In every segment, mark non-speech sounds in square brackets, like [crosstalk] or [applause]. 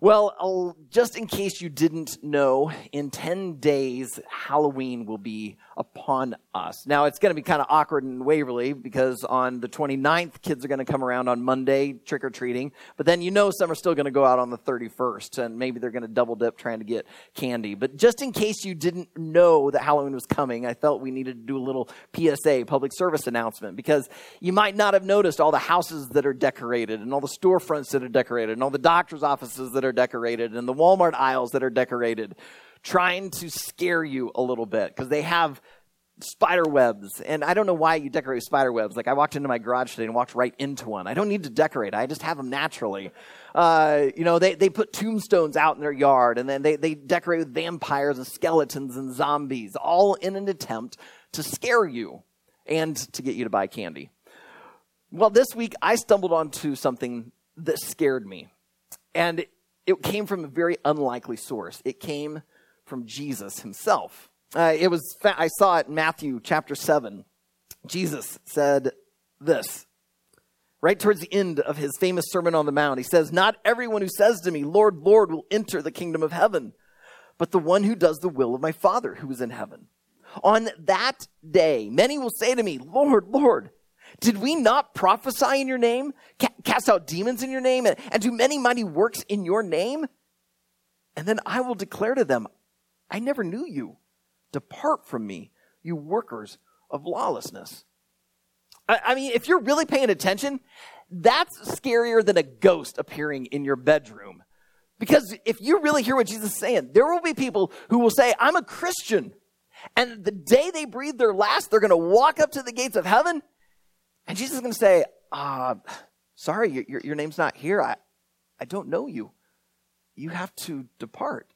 Well, I'll, just in case you didn't know, in 10 days, Halloween will be upon us. Now, it's going to be kind of awkward in Waverly because on the 29th, kids are going to come around on Monday trick or treating. But then you know some are still going to go out on the 31st, and maybe they're going to double dip trying to get candy. But just in case you didn't know that Halloween was coming, I felt we needed to do a little PSA, public service announcement, because you might not have noticed all the houses that are decorated, and all the storefronts that are decorated, and all the doctor's offices that are decorated, and the Walmart aisles that are decorated trying to scare you a little bit because they have spider webs. And I don't know why you decorate spider webs. Like I walked into my garage today and walked right into one. I don't need to decorate. I just have them naturally. Uh, you know, they, they put tombstones out in their yard and then they, they decorate with vampires and skeletons and zombies, all in an attempt to scare you and to get you to buy candy. Well, this week I stumbled onto something that scared me. And it came from a very unlikely source. It came from Jesus himself. Uh, it was I saw it in Matthew chapter 7. Jesus said this right towards the end of his famous Sermon on the Mount. He says, Not everyone who says to me, Lord, Lord, will enter the kingdom of heaven, but the one who does the will of my Father who is in heaven. On that day, many will say to me, Lord, Lord, did we not prophesy in your name, ca- cast out demons in your name, and, and do many mighty works in your name? And then I will declare to them, I never knew you. Depart from me, you workers of lawlessness. I, I mean, if you're really paying attention, that's scarier than a ghost appearing in your bedroom. Because if you really hear what Jesus is saying, there will be people who will say, I'm a Christian. And the day they breathe their last, they're going to walk up to the gates of heaven. And Jesus is going to say, uh, Sorry, your, your name's not here. I, I don't know you. You have to depart.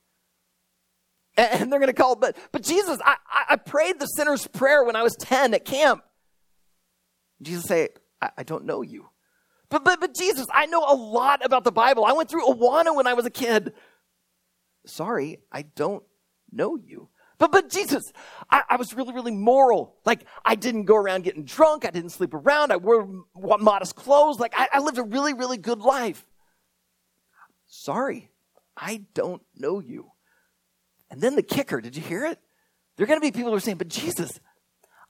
And they're going to call, but, but Jesus, I, I prayed the sinner's prayer when I was 10 at camp. Jesus say, I, I don't know you. But, but, but Jesus, I know a lot about the Bible. I went through Awana when I was a kid. Sorry, I don't know you. But, but Jesus, I, I, was really, really moral. Like, I didn't go around getting drunk. I didn't sleep around. I wore modest clothes. Like, I, I lived a really, really good life. Sorry, I don't know you. And then the kicker, did you hear it? There are going to be people who are saying, but Jesus,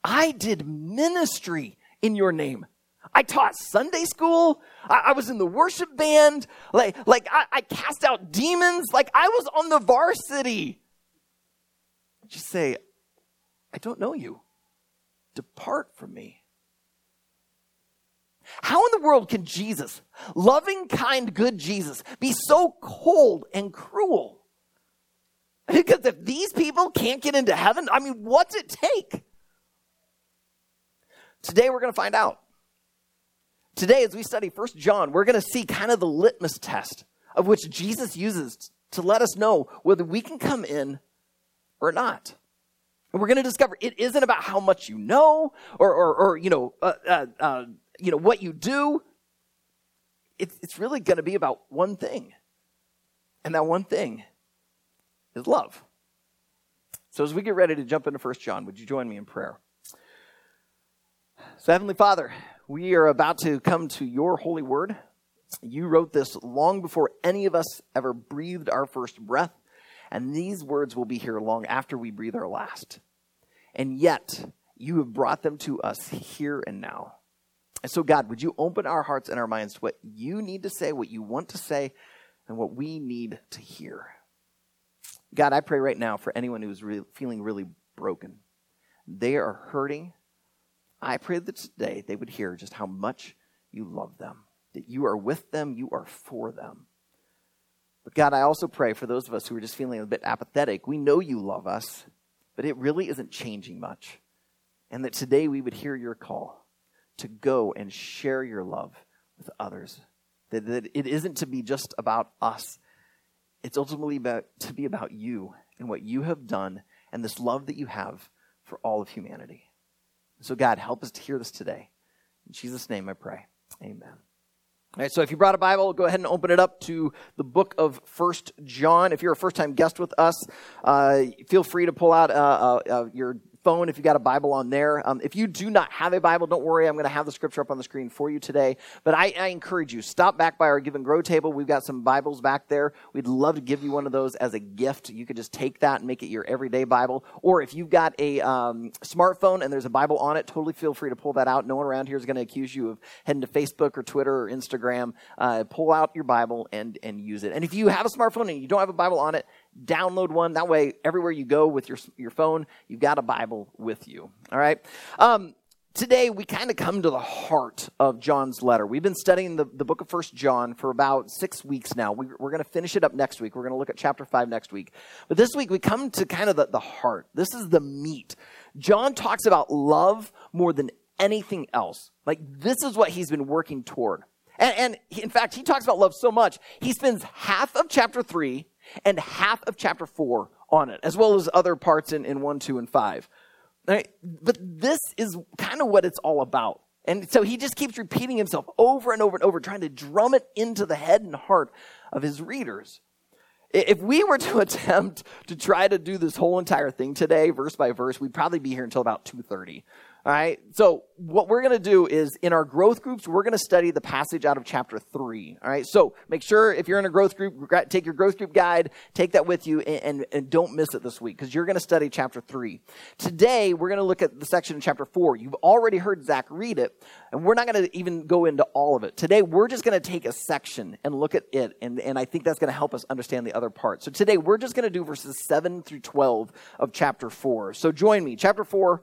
I did ministry in your name. I taught Sunday school. I, I was in the worship band. Like, like I, I cast out demons. Like I was on the varsity. Just say, I don't know you. Depart from me. How in the world can Jesus, loving, kind, good Jesus, be so cold and cruel? [laughs] Because if these people can't get into heaven, I mean, what's it take? Today we're going to find out. Today, as we study First John, we're going to see kind of the litmus test of which Jesus uses to let us know whether we can come in or not. And we're going to discover it isn't about how much you know or, or, or you know, uh, uh, uh, you know, what you do. It's, it's really going to be about one thing. And that one thing is love. So as we get ready to jump into First John, would you join me in prayer? So, Heavenly Father, we are about to come to your holy word. You wrote this long before any of us ever breathed our first breath, and these words will be here long after we breathe our last. And yet, you have brought them to us here and now. And so, God, would you open our hearts and our minds to what you need to say, what you want to say, and what we need to hear? God, I pray right now for anyone who's re- feeling really broken. They are hurting. I pray that today they would hear just how much you love them, that you are with them, you are for them. But God, I also pray for those of us who are just feeling a bit apathetic. We know you love us, but it really isn't changing much. And that today we would hear your call to go and share your love with others. That, that it isn't to be just about us, it's ultimately about, to be about you and what you have done and this love that you have for all of humanity. So, God, help us to hear this today. In Jesus' name I pray. Amen. All right, so if you brought a Bible, go ahead and open it up to the book of First John. If you're a first time guest with us, uh, feel free to pull out uh, uh, uh your phone if you got a Bible on there. Um, if you do not have a Bible, don't worry. I'm going to have the scripture up on the screen for you today. But I, I, encourage you, stop back by our Give and Grow table. We've got some Bibles back there. We'd love to give you one of those as a gift. You could just take that and make it your everyday Bible. Or if you've got a um, smartphone and there's a Bible on it, totally feel free to pull that out. No one around here is going to accuse you of heading to Facebook or Twitter or Instagram. Uh, pull out your Bible and, and use it. And if you have a smartphone and you don't have a Bible on it, download one. That way, everywhere you go with your, your phone, you've got a Bible with you. All right? Um, today, we kind of come to the heart of John's letter. We've been studying the, the book of First John for about six weeks now. We, are going to finish it up next week. We're going to look at chapter 5 next week. But this week, we come to kind of the, the heart. This is the meat. John talks about love more than anything else. Like, this is what he's been working toward. And, and in fact, he talks about love so much, he spends half of chapter 3 and half of chapter 4 on it, as well as other parts in, in 1, 2, and 5. Right? But this is kind of what it's all about. And so he just keeps repeating himself over and over and over, trying to drum it into the head and heart of his readers. If we were to [laughs] attempt to try to do this whole entire thing today, verse by verse, we'd probably be here until about 2.30. All right. So what we're going to do is in our growth groups, we're going to study the passage out of chapter three. All right. So make sure if you're in a growth group, take your growth group guide, take that with you and, and, don't miss it this week because you're going to study chapter three. Today, we're going to look at the section in chapter four. You've already heard Zach read it and we're not going to even go into all of it. Today, we're just going to take a section and look at it. And, and I think that's going to help us understand the other part. So today, we're just going to do verses seven through 12 of chapter four. So join me. Chapter four,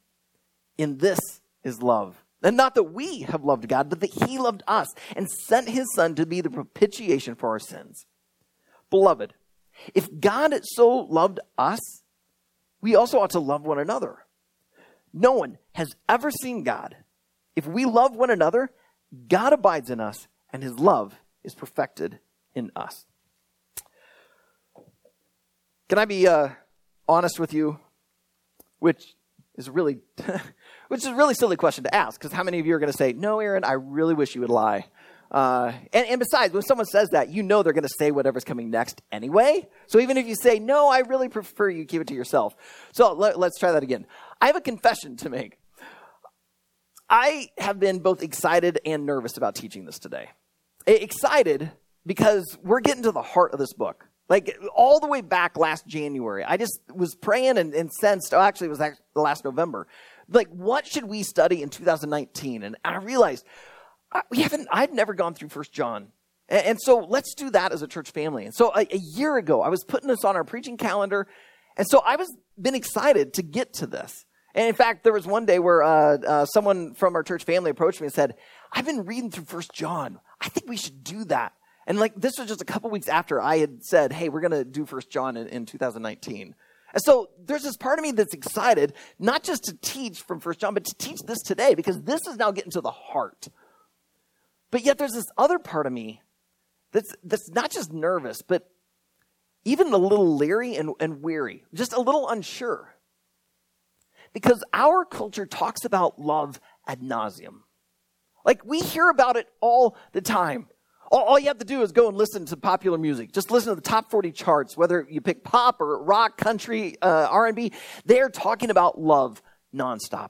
In this is love. And not that we have loved God, but that He loved us and sent His Son to be the propitiation for our sins. Beloved, if God so loved us, we also ought to love one another. No one has ever seen God. If we love one another, God abides in us, and His love is perfected in us. Can I be uh, honest with you? Which is really, [laughs] which is a really silly question to ask, because how many of you are going to say, no, Aaron, I really wish you would lie? Uh, and, and besides, when someone says that, you know they're going to say whatever's coming next anyway. So even if you say, no, I really prefer you keep it to yourself. So let, let's try that again. I have a confession to make. I have been both excited and nervous about teaching this today. Excited because we're getting to the heart of this book. Like all the way back last January, I just was praying and, and sensed, oh, actually, it was last November. Like, what should we study in 2019? And I realized we haven't, I'd never gone through First John. And, and, so let's do that as a church family. And so a, a year ago, I was putting this on our preaching calendar. And so I was been excited to get to this. And in fact, there was one day where uh, uh, someone from our church family approached me and said, I've been reading through First John. I think we should do that. And like this was just a couple weeks after I had said, hey, we're going to do First John in, in 2019. And so there's this part of me that's excited, not just to teach from First John, but to teach this today because this is now getting to the heart. But yet there's this other part of me that's, that's not just nervous, but even a little leery and, and weary, just a little unsure. Because our culture talks about love ad nauseam. Like we hear about it all the time. All, all you have to do is go and listen to popular music. Just listen to the top 40 charts, whether you pick pop or rock, country, uh, R&B. They're talking about love nonstop.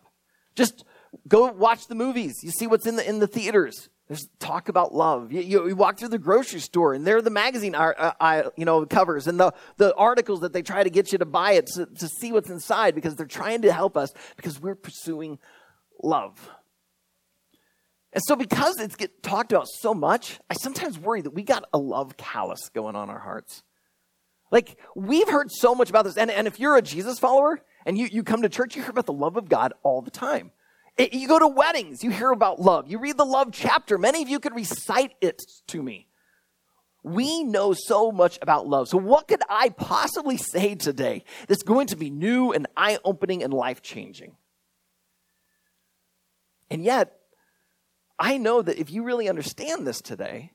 Just go watch the movies. You see what's in the, in the theaters. There's talk about love. You, you, you, walk through the grocery store, and there are the magazine, uh, you know, covers and the, the articles that they try to get you to buy it to, to see what's inside because they're trying to help us because we're pursuing love. And so, because it's get talked about so much, I sometimes worry that we got a love callus going on our hearts. Like, we've heard so much about this. And, and if you're a Jesus follower and you, you come to church, you hear about the love of God all the time. It, you go to weddings, you hear about love. You read the love chapter. Many of you could recite it to me. We know so much about love. So, what could I possibly say today that's going to be new and eye opening and life changing? And yet, I know that if you really understand this today,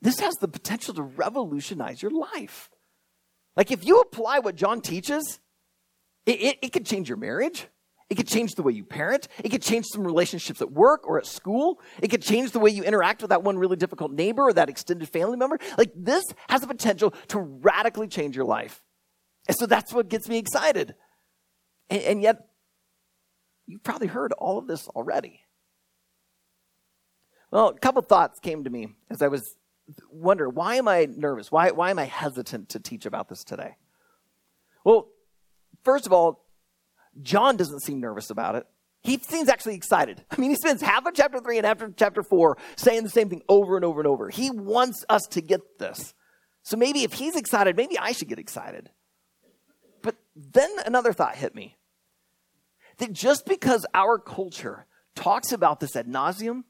this has the potential to revolutionize your life. Like if you apply what John teaches, it, it, it could change your marriage. It could change the way you parent. It could change some relationships at work or at school. It could change the way you interact with that one really difficult neighbor or that extended family member. Like this has the potential to radically change your life. And so that's what gets me excited. And, and yet, you've probably heard all of this already. Well, a couple thoughts came to me as I was wonder why am I nervous? Why, why am I hesitant to teach about this today? Well, first of all, John doesn't seem nervous about it. He seems actually excited. I mean, he spends half of chapter three and half of chapter four saying the same thing over and over and over. He wants us to get this. So maybe if he's excited, maybe I should get excited. But then another thought hit me that just because our culture talks about this ad nauseam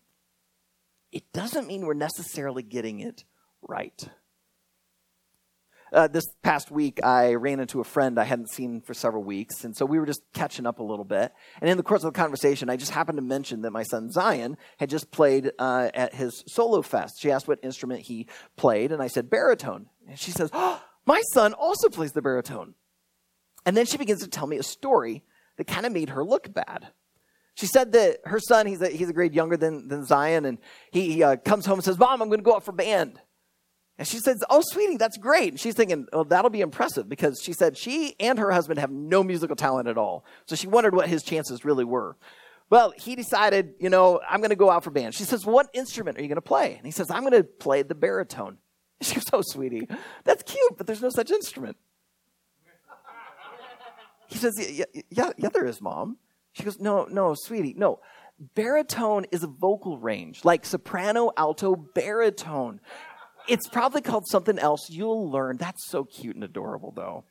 it doesn't mean we're necessarily getting it right. Uh, this past week, I ran into a friend I hadn't seen for several weeks, and so we were just catching up a little bit. And in the course of the conversation, I just happened to mention that my son Zion had just played uh, at his solo fest. She asked what instrument he played, and I said baritone. And she says, oh, My son also plays the baritone. And then she begins to tell me a story that kind of made her look bad. She said that her son, he's a, he's a grade younger than, than Zion, and he, he uh, comes home and says, Mom, I'm going to go out for band. And she says, Oh, sweetie, that's great. And she's thinking, Well, that'll be impressive because she said she and her husband have no musical talent at all. So she wondered what his chances really were. Well, he decided, you know, I'm going to go out for band. She says, What instrument are you going to play? And he says, I'm going to play the baritone. [laughs] She goes, Oh, sweetie, that's cute, but there's no such instrument. He says, Yeah, yeah, yeah there is, mom. She goes, No, no, sweetie, no. Baritone is a vocal range, like soprano, alto, baritone. It's probably called something else. You'll learn. That's so cute and adorable, though.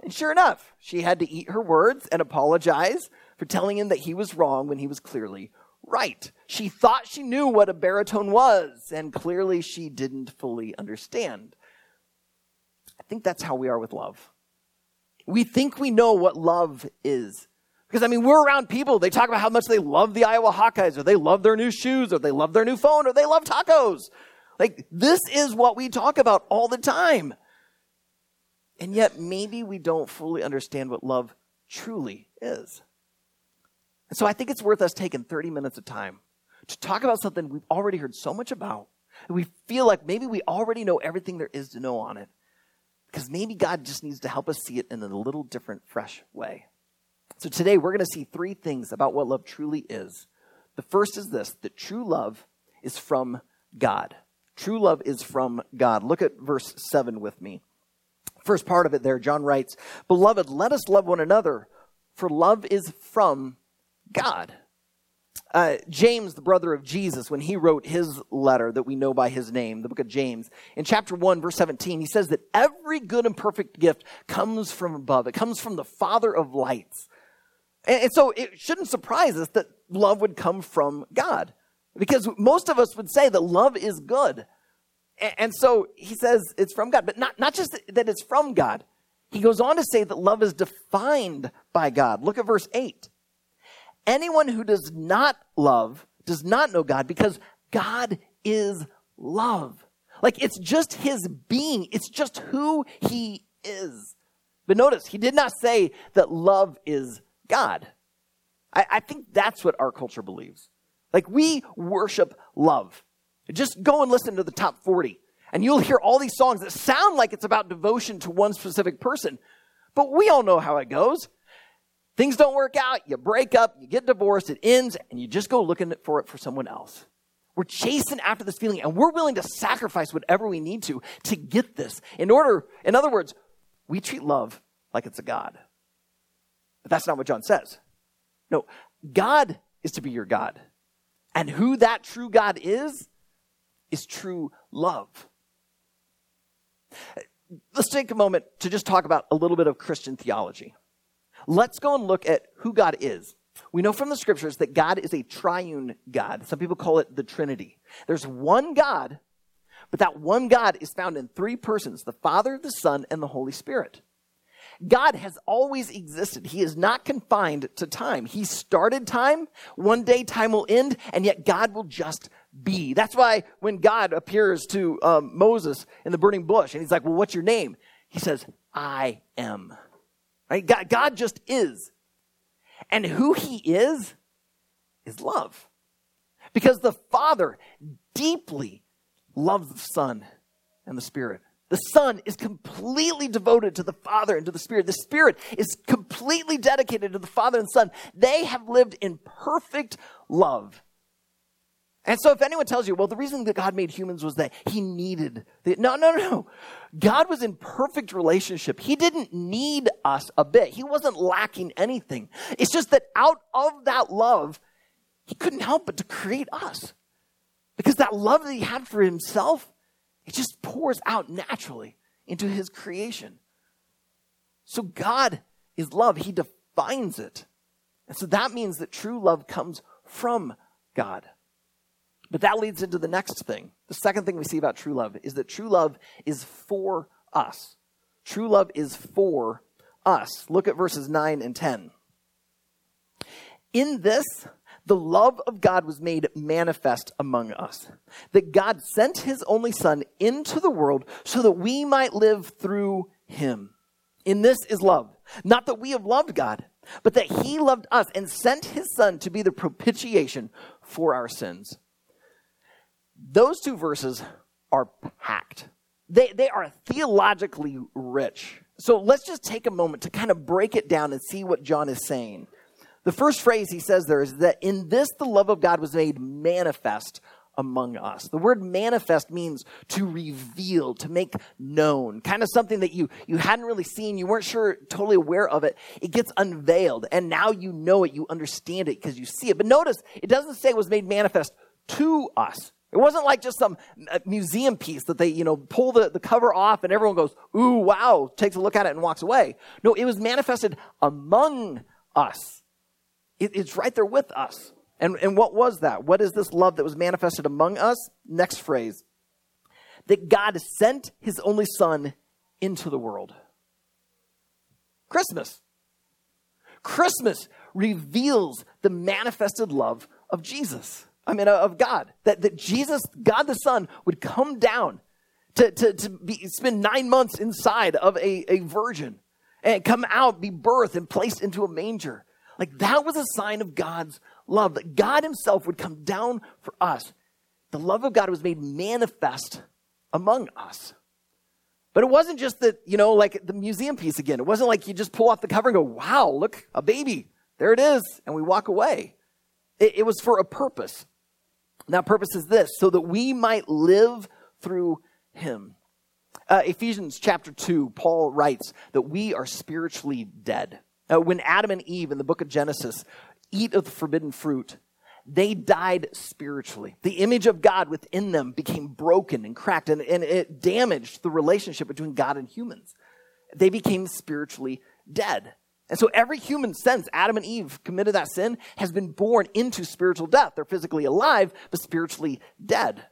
And sure enough, she had to eat her words and apologize for telling him that he was wrong when he was clearly right. She thought she knew what a baritone was, and clearly she didn't fully understand. I think that's how we are with love. We think we know what love is. Because, I mean, we're around people, they talk about how much they love the Iowa Hawkeyes, or they love their new shoes, or they love their new phone, or they love tacos. Like, this is what we talk about all the time. And yet, maybe we don't fully understand what love truly is. And so I think it's worth us taking 30 minutes of time to talk about something we've already heard so much about. And we feel like maybe we already know everything there is to know on it. Because maybe God just needs to help us see it in a little different, fresh way. So today we're going to see three things about what love truly is. The first is this that true love is from God. True love is from God. Look at verse 7 with me. First part of it there, John writes, Beloved, let us love one another, for love is from God. Uh, James, the brother of Jesus, when he wrote his letter that we know by his name, the book of James, in chapter 1, verse 17, he says that every good and perfect gift comes from above. It comes from the Father of lights and, and so it shouldn't surprise us that love would come from God. Because most of us would say that love is good. And, and so he says it's from God, but not, not just that it's from God. He goes on to say that love is defined by God. Look at verse 8. Anyone who does not love does not know God because God is love. Like it's just his being, it's just who he is. But notice, he did not say that love is God. I, I think that's what our culture believes. Like we worship love. Just go and listen to the top 40, and you'll hear all these songs that sound like it's about devotion to one specific person. But we all know how it goes. Things don't work out, you break up, you get divorced, it ends, and you just go looking for it for someone else. We're chasing after this feeling, and we're willing to sacrifice whatever we need to to get this. In order, in other words, we treat love like it's a God. But that's not what John says. No, God is to be your God. And who that true God is, is true love. Let's take a moment to just talk about a little bit of Christian theology. Let's go and look at who God is. We know from the scriptures that God is a triune God. Some people call it the Trinity. There's one God, but that one God is found in three persons the Father, the Son, and the Holy Spirit. God has always existed. He is not confined to time. He started time. One day time will end, and yet God will just be. That's why when God appears to um, Moses in the burning bush, and he's like, Well, what's your name? He says, I am. Right? God, God just is. And who he is, is love. Because the Father deeply loves the Son and the Spirit. The Son is completely devoted to the Father and to the Spirit. The Spirit is completely dedicated to the Father and Son. They have lived in perfect love. And so if anyone tells you, well, the reason that God made humans was that he needed the, no, no, no. God was in perfect relationship. He didn't need us a bit. He wasn't lacking anything. It's just that out of that love, he couldn't help but to create us. Because that love that he had for himself, it just pours out naturally into his creation. So God is love. He defines it. And so that means that true love comes from God. But that leads into the next thing. The second thing we see about true love is that true love is for us. True love is for us. Look at verses 9 and 10. In this, the love of God was made manifest among us. That God sent his only Son into the world so that we might live through him. In this is love. Not that we have loved God, but that he loved us and sent his Son to be the propitiation for our sins. Those two verses are packed. They, they are theologically rich. So let's just take a moment to kind of break it down and see what John is saying. The first phrase he says there is that in this the love of God was made manifest among us. The word manifest means to reveal, to make known, kind of something that you, you hadn't really seen, you weren't sure, totally aware of it. It gets unveiled, and now you know it, you understand it because you see it. But notice, it doesn't say it was made manifest to us. It wasn't like just some uh, museum piece that they, you know, pull the, the cover off and everyone goes, ooh, wow, takes a look at it and walks away. No, it was manifested among us. It, it's right there with us. And, and what was that? What is this love that was manifested among us? Next phrase that God sent his only son into the world. Christmas. Christmas reveals the manifested love of Jesus. I mean, of God. That, that Jesus, God the Son, would come down to, to, to be, spend nine months inside of a, a virgin and come out, be birthed, and placed into a manger. Like that was a sign of God's love, that God Himself would come down for us. The love of God was made manifest among us. But it wasn't just that, you know, like the museum piece again. It wasn't like you just pull off the cover and go, wow, look, a baby. There it is. And we walk away. It, it was for a purpose. And that purpose is this so that we might live through Him. Uh, Ephesians chapter 2, Paul writes that we are spiritually dead. Uh, when Adam and Eve in the book of Genesis eat of the forbidden fruit, they died spiritually. The image of God within them became broken and cracked, and, and it damaged the relationship between God and humans. They became spiritually dead. And so every human since Adam and Eve committed that sin has been born into spiritual death. They're physically alive, but spiritually dead.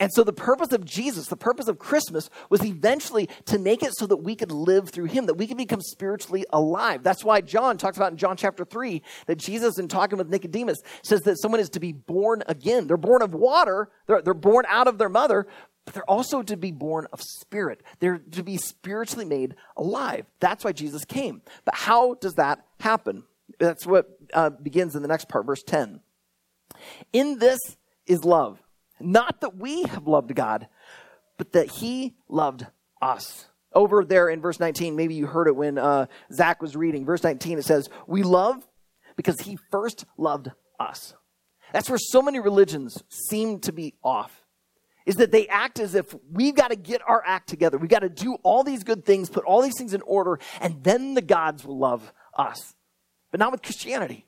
And so the purpose of Jesus, the purpose of Christmas was eventually to make it so that we could live through him, that we could become spiritually alive. That's why John talks about in John chapter 3 that Jesus, in talking with Nicodemus, says that someone is to be born again. They're born of water, they're, they're born out of their mother, but they're also to be born of spirit. They're to be spiritually made alive. That's why Jesus came. But how does that happen? That's what uh, begins in the next part, verse 10. In this is love not that we have loved God, but that He loved us. Over there in verse 19, maybe you heard it when uh, Zach was reading. Verse 19, it says, We love because He first loved us. That's where so many religions seem to be off. Is that they act as if we've got to get our act together. We've got to do all these good things, put all these things in order, and then the gods will love us. But not with Christianity.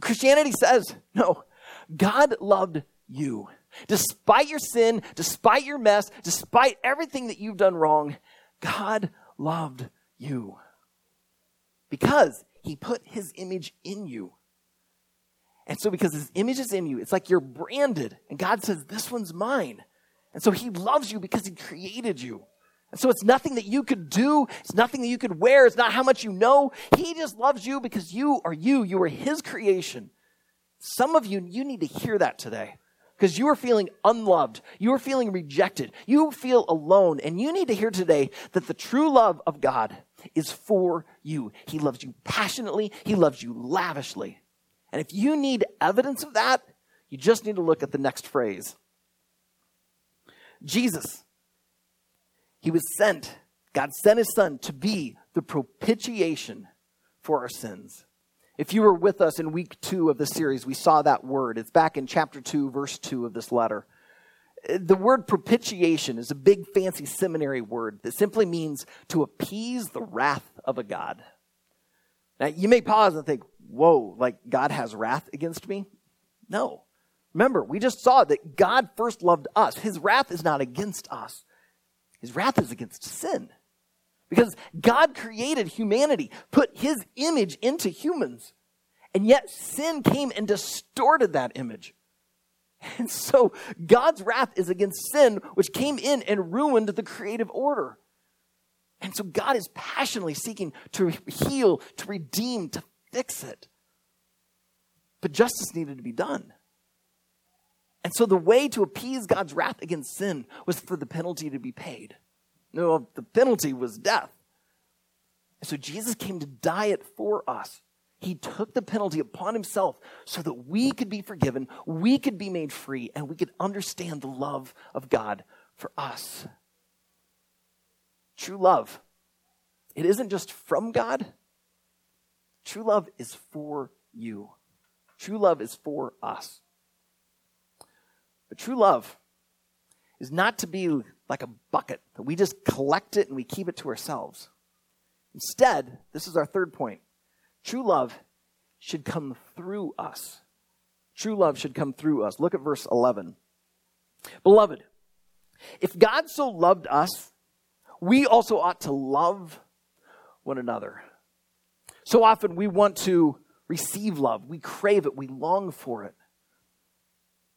Christianity says, no, God loved you. Despite your sin, despite your mess, despite everything that you've done wrong, God loved you. Because he put his image in you. And so, because his image is in you, it's like you're branded. And God says, This one's mine. And so, he loves you because he created you. And so it's nothing that you could do. It's nothing that you could wear. It's not how much you know. He just loves you because you are you. You are his creation. Some of you, you need to hear that today because you are feeling unloved. You are feeling rejected. You feel alone. And you need to hear today that the true love of God is for you. He loves you passionately, He loves you lavishly. And if you need evidence of that, you just need to look at the next phrase Jesus, He was sent, God sent His Son to be the propitiation for our sins. If you were with us in week two of the series, we saw that word. It's back in chapter 2, verse 2 of this letter. The word propitiation is a big fancy seminary word that simply means to appease the wrath of a God. Now, you may pause and think, whoa, like God has wrath against me? No. Remember, we just saw that God first loved us. His wrath is not against us, His wrath is against sin. Because God created humanity, put his image into humans. And yet sin came and distorted that image. And so God's wrath is against sin, which came in and ruined the creative order. And so God is passionately seeking to heal, to redeem, to fix it. But justice needed to be done. And so the way to appease God's wrath against sin was for the penalty to be paid. No, the penalty was death. So Jesus came to die it for us. He took the penalty upon himself so that we could be forgiven, we could be made free, and we could understand the love of God for us. True love, it isn't just from God, true love is for you. True love is for us. But true love is not to be like a bucket that we just collect it and we keep it to ourselves. Instead, this is our third point true love should come through us. True love should come through us. Look at verse 11. Beloved, if God so loved us, we also ought to love one another. So often we want to receive love, we crave it, we long for it.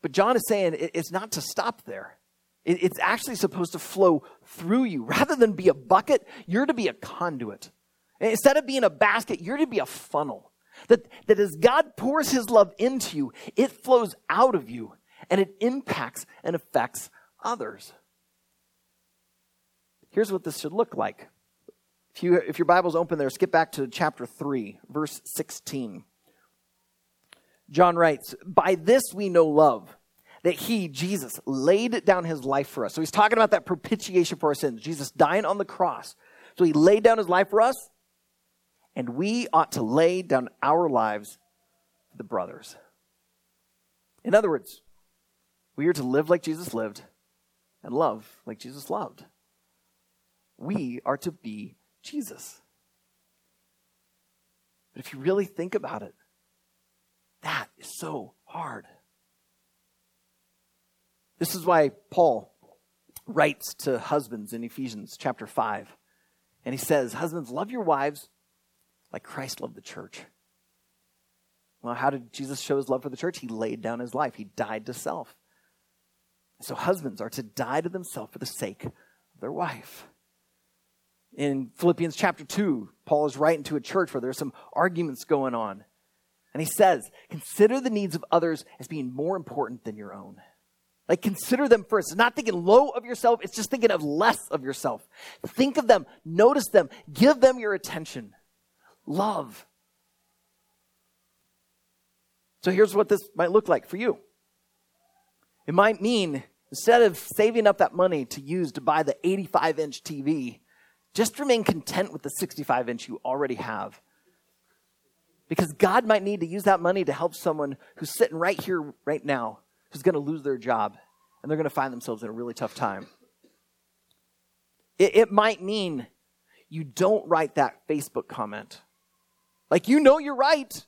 But John is saying it's not to stop there. It's actually supposed to flow through you. Rather than be a bucket, you're to be a conduit. Instead of being a basket, you're to be a funnel. That, that as God pours his love into you, it flows out of you and it impacts and affects others. Here's what this should look like. If, you, if your Bible's open there, skip back to chapter 3, verse 16. John writes, By this we know love, that he, Jesus, laid down his life for us. So he's talking about that propitiation for our sins, Jesus dying on the cross. So he laid down his life for us, and we ought to lay down our lives for the brothers. In other words, we are to live like Jesus lived and love like Jesus loved. We are to be Jesus. But if you really think about it, that is so hard. This is why Paul writes to husbands in Ephesians chapter 5. And he says, Husbands, love your wives like Christ loved the church. Well, how did Jesus show his love for the church? He laid down his life, he died to self. So, husbands are to die to themselves for the sake of their wife. In Philippians chapter 2, Paul is writing to a church where there's some arguments going on. And he says, Consider the needs of others as being more important than your own. Like, consider them first. It's not thinking low of yourself, it's just thinking of less of yourself. Think of them, notice them, give them your attention. Love. So, here's what this might look like for you it might mean instead of saving up that money to use to buy the 85 inch TV, just remain content with the 65 inch you already have. Because God might need to use that money to help someone who's sitting right here, right now, who's going to lose their job and they're going to find themselves in a really tough time. It, it might mean you don't write that Facebook comment. Like, you know you're right.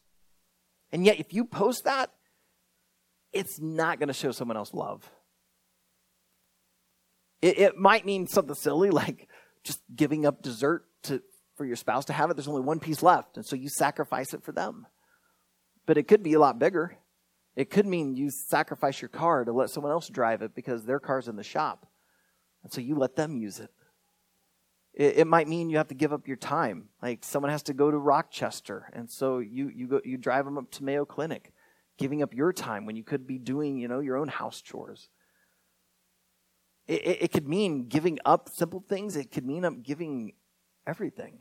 And yet, if you post that, it's not going to show someone else love. It, it might mean something silly [laughs] like just giving up dessert to, for your spouse to have it. There's only one piece left, and so you sacrifice it for them. But it could be a lot bigger. It could mean you sacrifice your car to let someone else drive it because their car's in the shop. And so you let them use it. It, it, might mean you have to give up your time. Like someone has to go to Rochester, and so you, you, go, you drive them up to Mayo Clinic, giving up your time when you could be doing, you know, your own house chores. It, it, it could mean giving up simple things. It could mean up giving everything.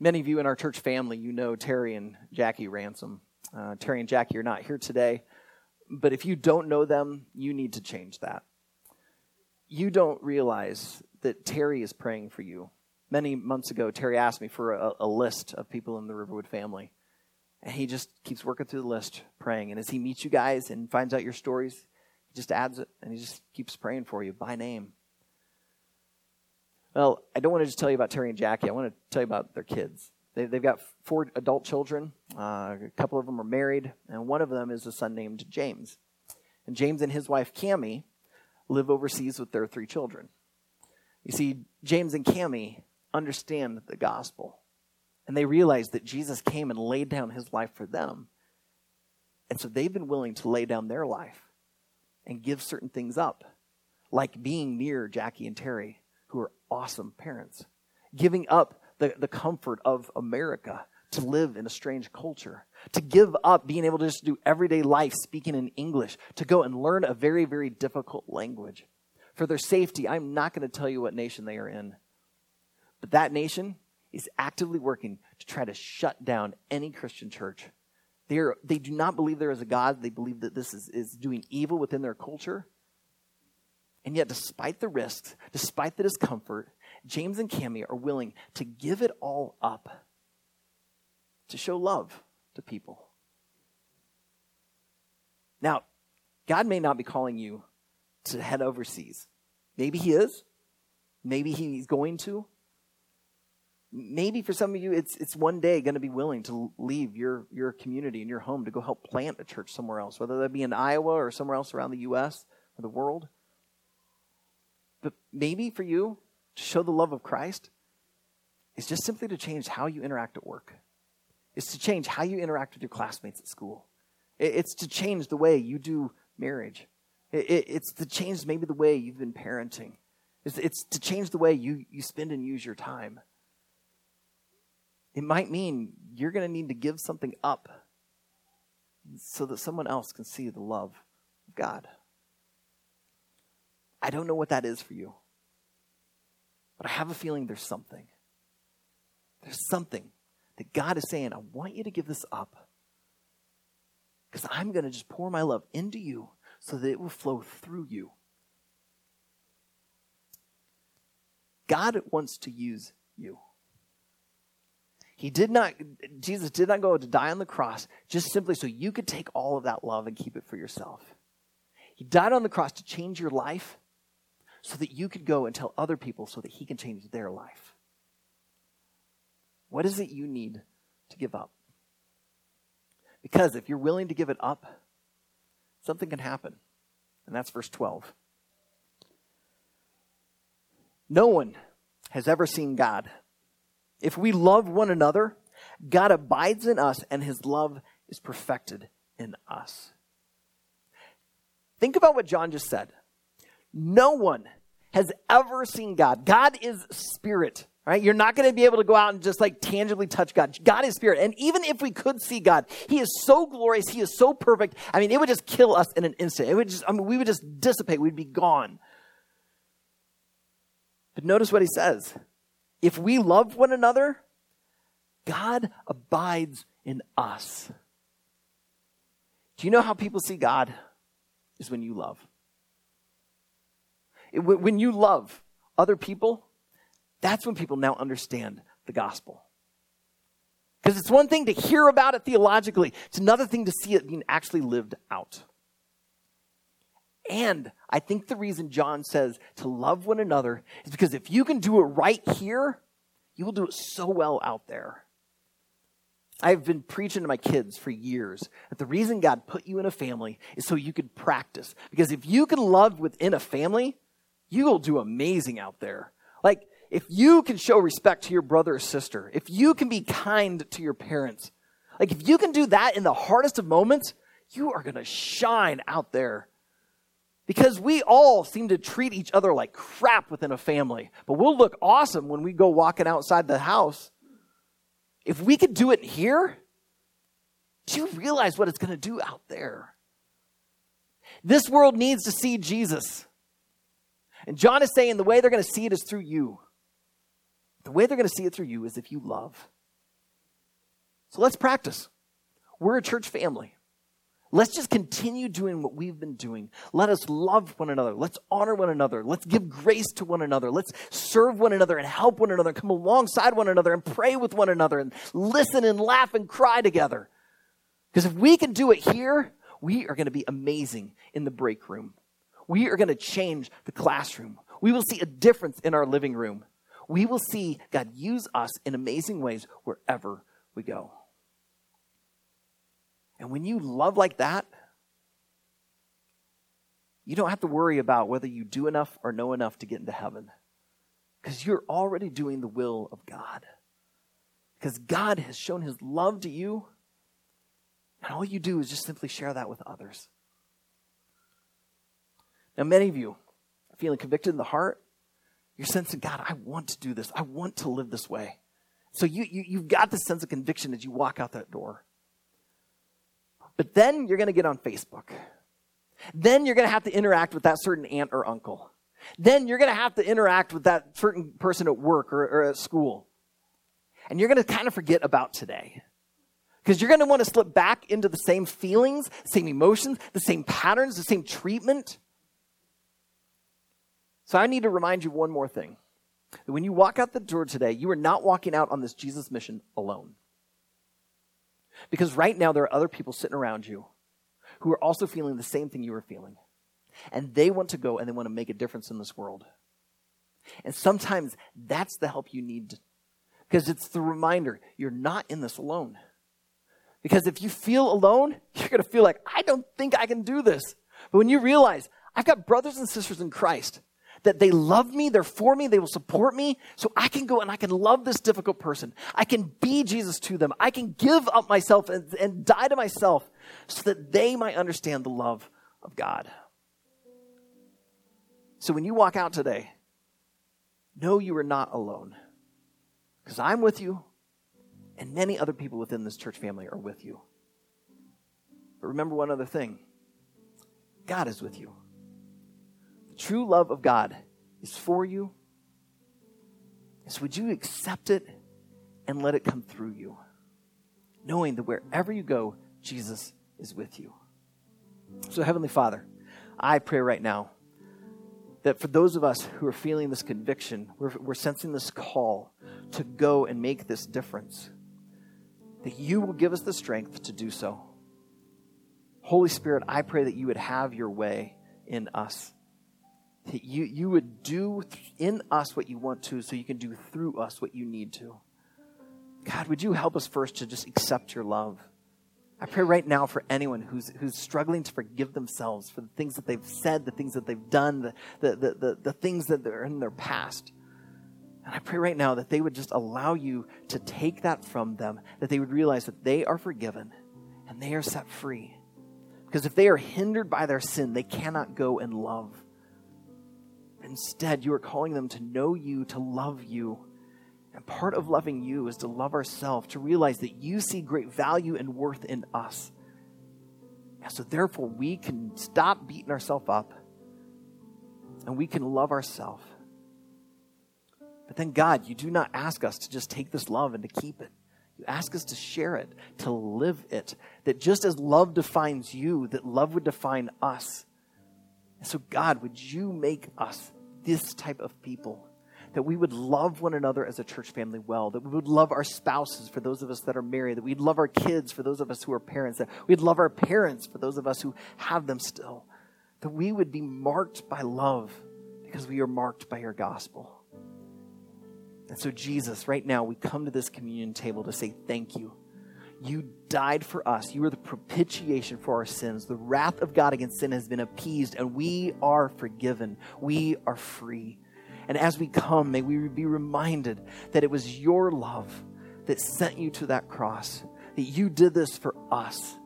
Many of you in our church family, you know Terry and Jackie Ransom. Uh, Terry and Jackie are not here today, but if you don't know them, you need to change that. You don't realize that Terry is praying for you. Many months ago, Terry asked me for a, a list of people in the Riverwood family. And he just keeps working through the list, praying. And as he meets you guys and finds out your stories, he just adds it and he just keeps praying for you by name. Well, I don't want to just tell you about Terry and Jackie. I want to tell you about their kids. They, have got four adult children. Uh, a couple of them are married, and one of them is a son named James. And James and his wife, Cami, live overseas with their three children. You see, James and Cami understand the gospel, and they realize that Jesus came and laid down his life for them. And so they've been willing to lay down their life and give certain things up, like being near Jackie and Terry who are awesome parents, giving up the, the comfort of America to live in a strange culture, to give up being able to just do everyday life speaking in English, to go and learn a very, very difficult language. For their safety, I'm not going to tell you what nation they are in. But that nation is actively working to try to shut down any Christian church. They, are, they do not believe there is a God. They believe that this is, is doing evil within their culture. And yet, despite the risks, despite the discomfort, James and Cami are willing to give it all up to show love to people. Now, God may not be calling you to head overseas. Maybe He is. Maybe He's going to. Maybe for some of you, it's, it's one day going to be willing to leave your, your community and your home to go help plant a church somewhere else, whether that be in Iowa or somewhere else around the U.S. or the world. But maybe for you, to show the love of Christ is just simply to change how you interact at work. It's to change how you interact with your classmates at school. It's to change the way you do marriage. It's to change maybe the way you've been parenting. It's to change the way you, you spend and use your time. It might mean you're going to need to give something up so that someone else can see the love of God. I don't know what that is for you. But I have a feeling there's something. There's something that God is saying, I want you to give this up. Because I'm going to just pour my love into you so that it will flow through you. God wants to use you. He did not, Jesus did not go to die on the cross just simply so you could take all of that love and keep it for yourself. He died on the cross to change your life so that you could go and tell other people so that He can change their life. What is it you need to give up? Because if you're willing to give it up, something can happen. And that's verse 12. No one has ever seen God. If we love one another, God abides in us and his love is perfected in us. Think about what John just said. No one has ever seen God. God is spirit, right? You're not going to be able to go out and just like tangibly touch God. God is spirit. And even if we could see God, he is so glorious, he is so perfect. I mean, it would just kill us in an instant. It would just I mean, we would just dissipate. We'd be gone. But notice what he says. If we love one another, God abides in us. Do you know how people see God? Is when you love. When you love other people, that's when people now understand the gospel. Because it's one thing to hear about it theologically, it's another thing to see it being actually lived out. And I think the reason John says to love one another is because if you can do it right here, you will do it so well out there. I've been preaching to my kids for years that the reason God put you in a family is so you could practice. Because if you can love within a family, you will do amazing out there. Like, if you can show respect to your brother or sister, if you can be kind to your parents, like if you can do that in the hardest of moments, you are going to shine out there. Because we all seem to treat each other like crap within a family, but we'll look awesome when we go walking outside the house. If we could do it here, do you realize what it's going to do out there? This world needs to see Jesus. And John is saying the way they're going to see it is through you. The way they're going to see it through you is if you love. So let's practice. We're a church family. Let's just continue doing what we've been doing. Let us love one another. Let's honor one another. Let's give grace to one another. Let's serve one another and help one another, come alongside one another and pray with one another and listen and laugh and cry together. Because if we can do it here, we are going to be amazing in the break room. We are going to change the classroom. We will see a difference in our living room. We will see God use us in amazing ways wherever we go. And when you love like that, you don't have to worry about whether you do enough or know enough to get into heaven. Because you're already doing the will of God. Because God has shown his love to you. And all you do is just simply share that with others. Now, many of you feeling convicted in the heart. You're sensing, God, I want to do this. I want to live this way. So you, you, you've got this sense of conviction as you walk out that door. But then you're going to get on Facebook. Then you're going to have to interact with that certain aunt or uncle. Then you're going to have to interact with that certain person at work or, or at school. And you're going to kind of forget about today. Because you're going to want to slip back into the same feelings, same emotions, the same patterns, the same treatment. So I need to remind you one more thing. That when you walk out the door today, you are not walking out on this Jesus mission alone. Because right now, there are other people sitting around you who are also feeling the same thing you are feeling. And they want to go and they want to make a difference in this world. And sometimes that's the help you need because it's the reminder you're not in this alone. Because if you feel alone, you're going to feel like, I don't think I can do this. But when you realize, I've got brothers and sisters in Christ that they love me, they're for me, they will support me, so I can go and I can love this difficult person. I can be Jesus to them. I can give up myself and, and die to myself so that they might understand the love of God. So when you walk out today, know you are not alone. Because I'm with you, and many other people within this church family are with you. But remember one other thing God is with you true love of God is for you. So would you accept it and let it come through you? Knowing that wherever you go, Jesus is with you. So, Heavenly Father, I pray right now that for those of us who are feeling this conviction, we're, we're sensing this call to go and make this difference, that you will give us the strength to do so. Holy Spirit, I pray that you would have your way in us you, you would do in us what you want to so you can do through us what you need to. God, would you help us first to just accept your love? I pray right now for anyone who's, who's struggling to forgive themselves for the things that they've said, the things that they've done, the, the, the, the, the things that are in their past. And I pray right now that they would just allow you to take that from them, that they would realize that they are forgiven and they are set free. Because if they are hindered by their sin, they cannot go and love. Instead, you are calling them to know you, to love you. And part of loving you is to love ourselves, to realize that you see great value and worth in us. And so, therefore, we can stop beating ourselves up and we can love ourselves. But then, God, you do not ask us to just take this love and to keep it. You ask us to share it, to live it. That just as love defines you, that love would define us. And so, God, would you make us this type of people. That we would love one another as a church family well. That we would love our spouses for those of us that are married. That we'd love our kids for those of us who are parents. That we'd love our parents for those of us who have them still. That we would be marked by love because we are marked by your gospel. And so, Jesus, right now, we come to this communion table to say thank you. You died for us. You are the propitiation for our sins. The wrath of God against sin has been appeased, and we are forgiven. We are free. And as we come, may we be reminded that it was your love that sent you to that cross, that you did this for us.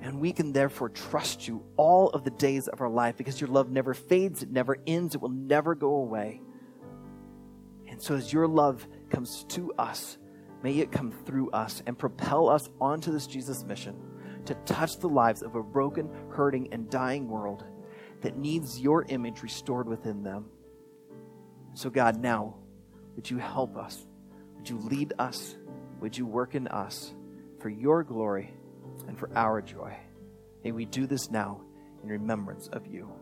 And we can therefore trust you all of the days of our life because your love never fades, it never ends, it will never go away. And so, as your love comes to us, may it come through us and propel us onto this Jesus mission to touch the lives of a broken, hurting, and dying world that needs your image restored within them. So, God, now, would you help us? Would you lead us? Would you work in us for your glory and for our joy? May we do this now in remembrance of you.